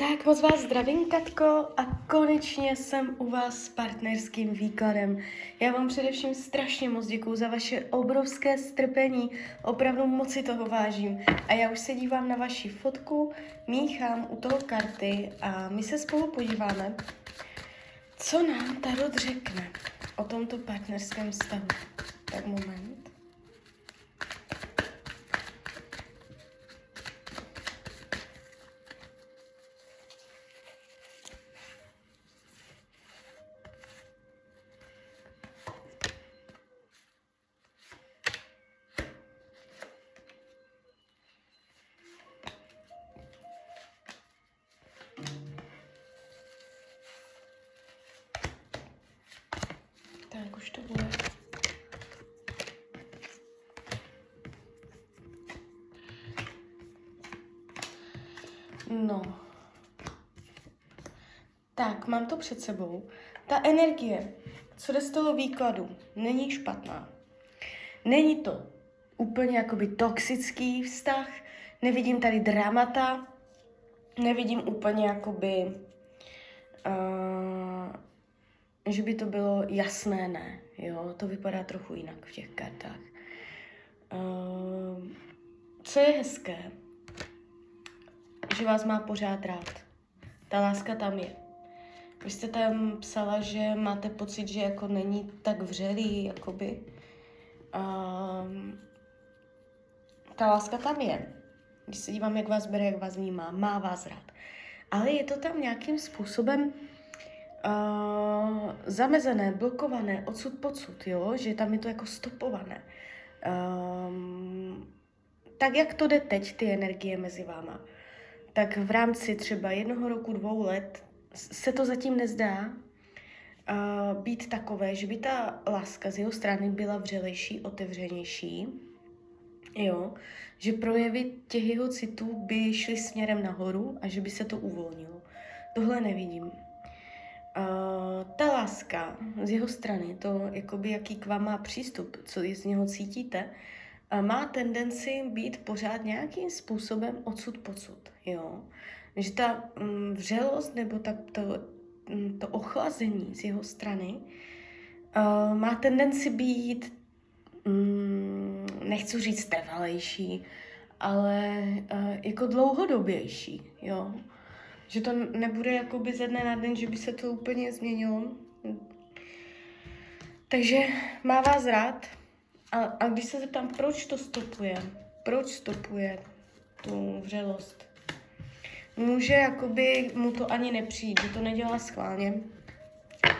Tak moc vás zdravím, Katko, a konečně jsem u vás s partnerským výkladem. Já vám především strašně moc děkuju za vaše obrovské strpení, opravdu moc si toho vážím. A já už se dívám na vaši fotku, míchám u toho karty a my se spolu podíváme, co nám Tarot řekne o tomto partnerském vztahu. Tak moment. Tak už to bude. No. Tak, mám to před sebou. Ta energie, co jde z toho výkladu, není špatná. Není to úplně jakoby toxický vztah, nevidím tady dramata, nevidím úplně jakoby uh, že by to bylo jasné ne, jo, to vypadá trochu jinak v těch kartách. Uh, co je hezké, že vás má pořád rád. Ta láska tam je. Vy jste tam psala, že máte pocit, že jako není tak vřelý, jakoby. Uh, ta láska tam je. Když se dívám, jak vás bere, jak vás vnímá, má vás rád. Ale je to tam nějakým způsobem uh, zamezené, blokované, odsud pocud, jo? že tam je to jako stopované. Um, tak jak to jde teď, ty energie mezi váma, tak v rámci třeba jednoho roku, dvou let se to zatím nezdá uh, být takové, že by ta láska z jeho strany byla vřelejší, otevřenější, jo, že projevy těch jeho citů by šly směrem nahoru a že by se to uvolnilo. Tohle nevidím. Uh, ta láska z jeho strany, to jakoby jaký k vám má přístup, co z něho cítíte, uh, má tendenci být pořád nějakým způsobem odsud pocud, jo. Že ta um, vřelost nebo tak to, um, to ochlazení z jeho strany uh, má tendenci být, um, nechci říct trvalejší, ale uh, jako dlouhodobější, jo že to nebude jakoby ze dne na den, že by se to úplně změnilo. Takže má vás rád a, a když se zeptám, proč to stopuje, proč stopuje tu vřelost, může jakoby mu to ani nepřijít, že to nedělá schválně.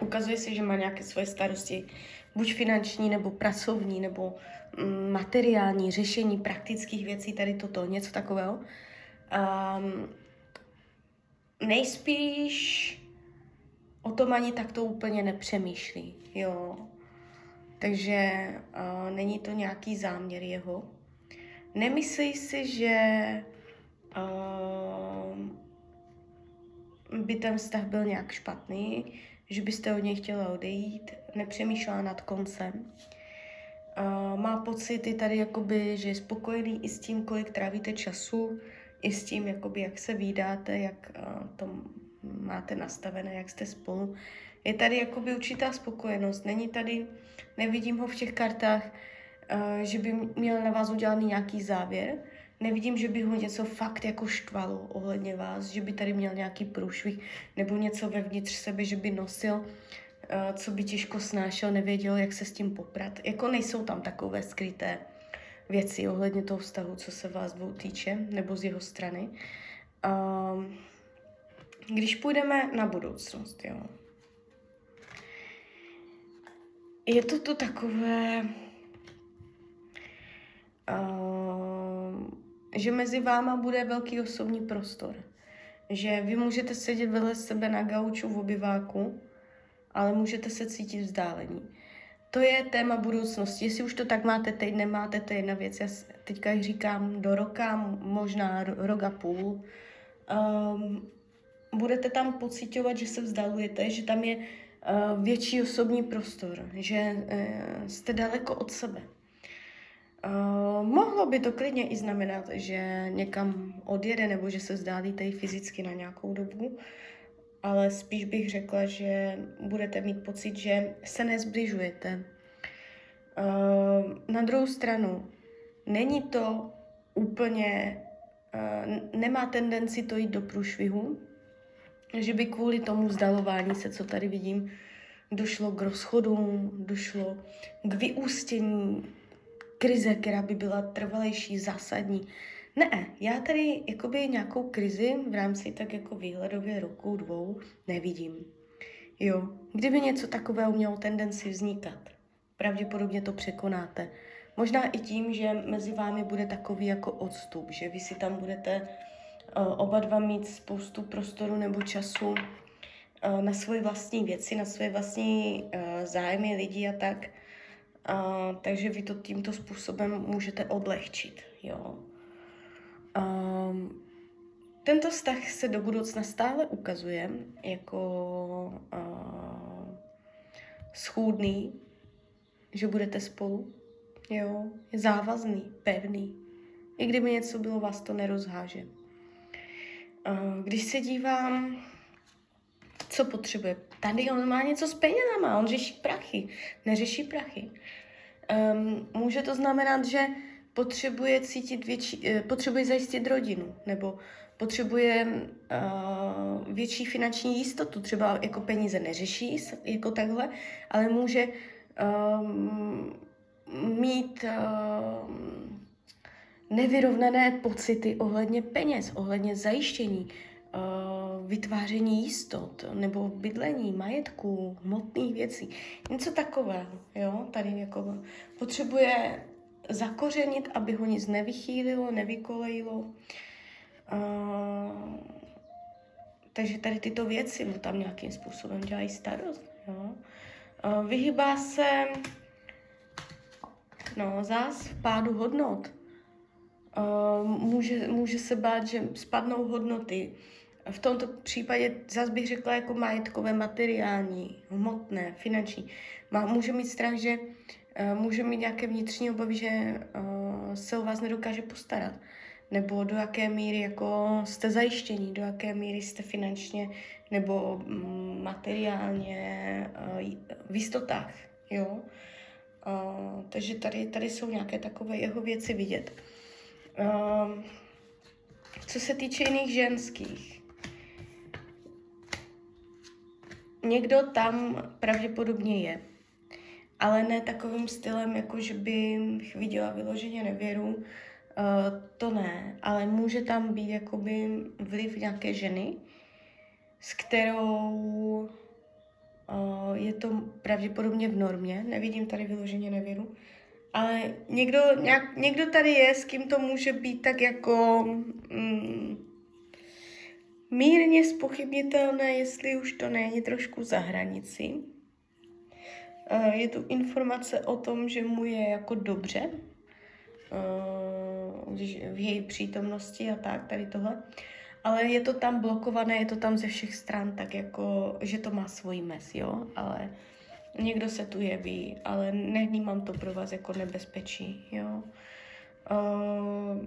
Ukazuje se, že má nějaké svoje starosti, buď finanční, nebo pracovní, nebo mm, materiální, řešení praktických věcí, tady toto, něco takového. Um, nejspíš o tom ani tak to úplně nepřemýšlí, jo. Takže uh, není to nějaký záměr jeho. Nemyslí si, že uh, by ten vztah byl nějak špatný, že byste od něj chtěla odejít, nepřemýšlela nad koncem. Uh, má pocity tady, jakoby, že je spokojený i s tím, kolik trávíte času, i s tím, jakoby, jak se výdáte, jak uh, to máte nastavené, jak jste spolu. Je tady jakoby určitá spokojenost. Není tady, nevidím ho v těch kartách, uh, že by měl na vás udělaný nějaký závěr. Nevidím, že by ho něco fakt jako štvalo ohledně vás, že by tady měl nějaký průšvih nebo něco vevnitř sebe, že by nosil, uh, co by těžko snášel, nevěděl, jak se s tím poprat. Jako nejsou tam takové skryté věci ohledně toho vztahu, co se vás dvou týče, nebo z jeho strany. Um, když půjdeme na budoucnost, jo. Je to to takové, uh, že mezi váma bude velký osobní prostor. Že vy můžete sedět vedle sebe na gauču v obyváku, ale můžete se cítit vzdálení to je téma budoucnosti. Jestli už to tak máte teď, nemáte, to je jedna věc. Já teďka říkám do roka, možná rok a půl. Um, budete tam pocitovat, že se vzdalujete, že tam je uh, větší osobní prostor, že uh, jste daleko od sebe. Uh, mohlo by to klidně i znamenat, že někam odjede nebo že se vzdálíte i fyzicky na nějakou dobu, ale spíš bych řekla, že budete mít pocit, že se nezbližujete. Uh, na druhou stranu, není to úplně, uh, nemá tendenci to jít do průšvihu, že by kvůli tomu vzdalování se, co tady vidím, došlo k rozchodům, došlo k vyústění krize, která by byla trvalejší, zásadní. Ne, já tady jakoby nějakou krizi v rámci tak jako výhledově roku, dvou nevidím. Jo, kdyby něco takového mělo tendenci vznikat, pravděpodobně to překonáte. Možná i tím, že mezi vámi bude takový jako odstup, že vy si tam budete uh, oba dva mít spoustu prostoru nebo času uh, na svoje vlastní věci, na svoje vlastní uh, zájmy lidí a tak. Uh, takže vy to tímto způsobem můžete odlehčit. Jo. Um, tento vztah se do budoucna stále ukazuje jako uh, schůdný, že budete spolu. Jo, je závazný, pevný. I kdyby něco bylo, vás to nerozháže. Uh, když se dívám, co potřebuje. Tady on má něco s penězama, on řeší prachy, neřeší prachy. Um, může to znamenat, že potřebuje cítit větší, uh, potřebuje zajistit rodinu, nebo potřebuje uh, větší finanční jistotu, třeba jako peníze neřeší jako takhle, ale může um, mít um, nevyrovnané pocity ohledně peněz, ohledně zajištění, uh, vytváření jistot nebo bydlení, majetku, hmotných věcí. Něco takového, jo, tady jako potřebuje zakořenit, aby ho nic nevychýlilo, nevykolejilo. Uh, takže tady tyto věci mu tam nějakým způsobem dělají starost. Jo. Vyhybá se no, zás v pádu hodnot. Může, může se bát, že spadnou hodnoty. V tomto případě zase bych řekla jako majetkové, materiální, hmotné, finanční. Má, může mít strach, že uh, může mít nějaké vnitřní obavy, že uh, se o vás nedokáže postarat. Nebo do jaké míry jako jste zajištění, do jaké míry jste finančně nebo um, materiálně uh, v jistotách. Jo? Takže tady, tady jsou nějaké takové jeho věci vidět. Um, co se týče jiných ženských, někdo tam pravděpodobně je, ale ne takovým stylem, jako že bych viděla vyloženě nevěru, uh, to ne, ale může tam být jakoby vliv nějaké ženy, s kterou uh, je to pravděpodobně v normě, nevidím tady vyloženě nevěru, ale někdo, nějak, někdo tady je, s kým to může být tak jako mm, mírně spochybnitelné, jestli už to není trošku za hranici. Uh, je tu informace o tom, že mu je jako dobře, když v její přítomnosti a tak, tady tohle. Ale je to tam blokované, je to tam ze všech stran, tak jako, že to má svůj mes, jo, ale někdo se tu jeví, ale nevnímám to pro vás jako nebezpečí, jo. Uh,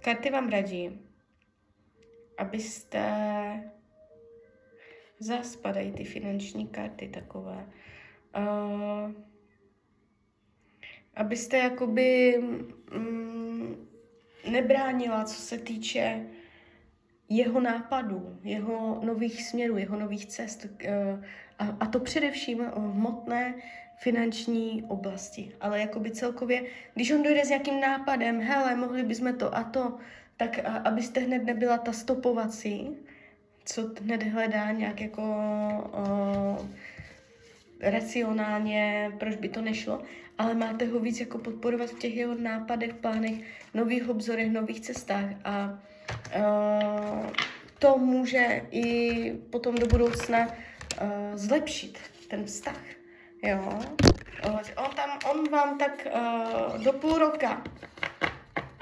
karty vám radí, abyste zaspadají ty finanční karty takové. Uh, abyste jakoby mm, nebránila, co se týče jeho nápadů, jeho nových směrů, jeho nových cest. Uh, a, a to především v hmotné finanční oblasti. Ale jakoby celkově, když on dojde s nějakým nápadem, hele, mohli bychom to a to, tak a, abyste hned nebyla ta stopovací, co hned hledá nějak jako o, racionálně, proč by to nešlo, ale máte ho víc jako podporovat v těch jeho nápadech, plánech, nových obzorech, nových cestách a o, to může i potom do budoucna uh, zlepšit ten vztah. Jo? Uh, on, tam, on vám tak uh, do půl roka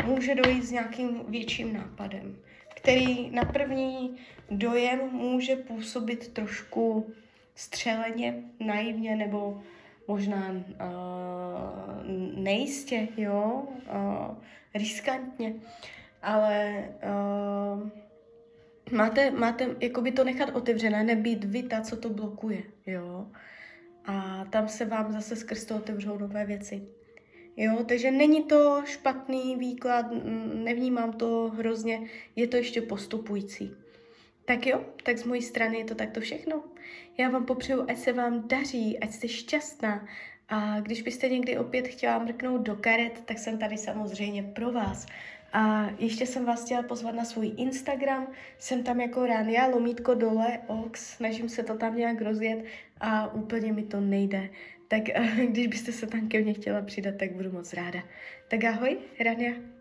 může dojít s nějakým větším nápadem, který na první dojem může působit trošku střeleně, naivně nebo možná uh, nejistě, jo, uh, riskantně, ale uh, máte, máte jakoby to nechat otevřené, nebýt vy ta, co to blokuje, jo. A tam se vám zase skrz to otevřou nové věci. Jo, takže není to špatný výklad, nevnímám to hrozně, je to ještě postupující. Tak jo, tak z mojí strany je to takto všechno. Já vám popřeju, ať se vám daří, ať jste šťastná. A když byste někdy opět chtěla mrknout do karet, tak jsem tady samozřejmě pro vás. A ještě jsem vás chtěla pozvat na svůj Instagram, jsem tam jako Rania, lomítko dole, ox, snažím se to tam nějak rozjet a úplně mi to nejde. Tak když byste se tam ke mně chtěla přidat, tak budu moc ráda. Tak ahoj, Rania.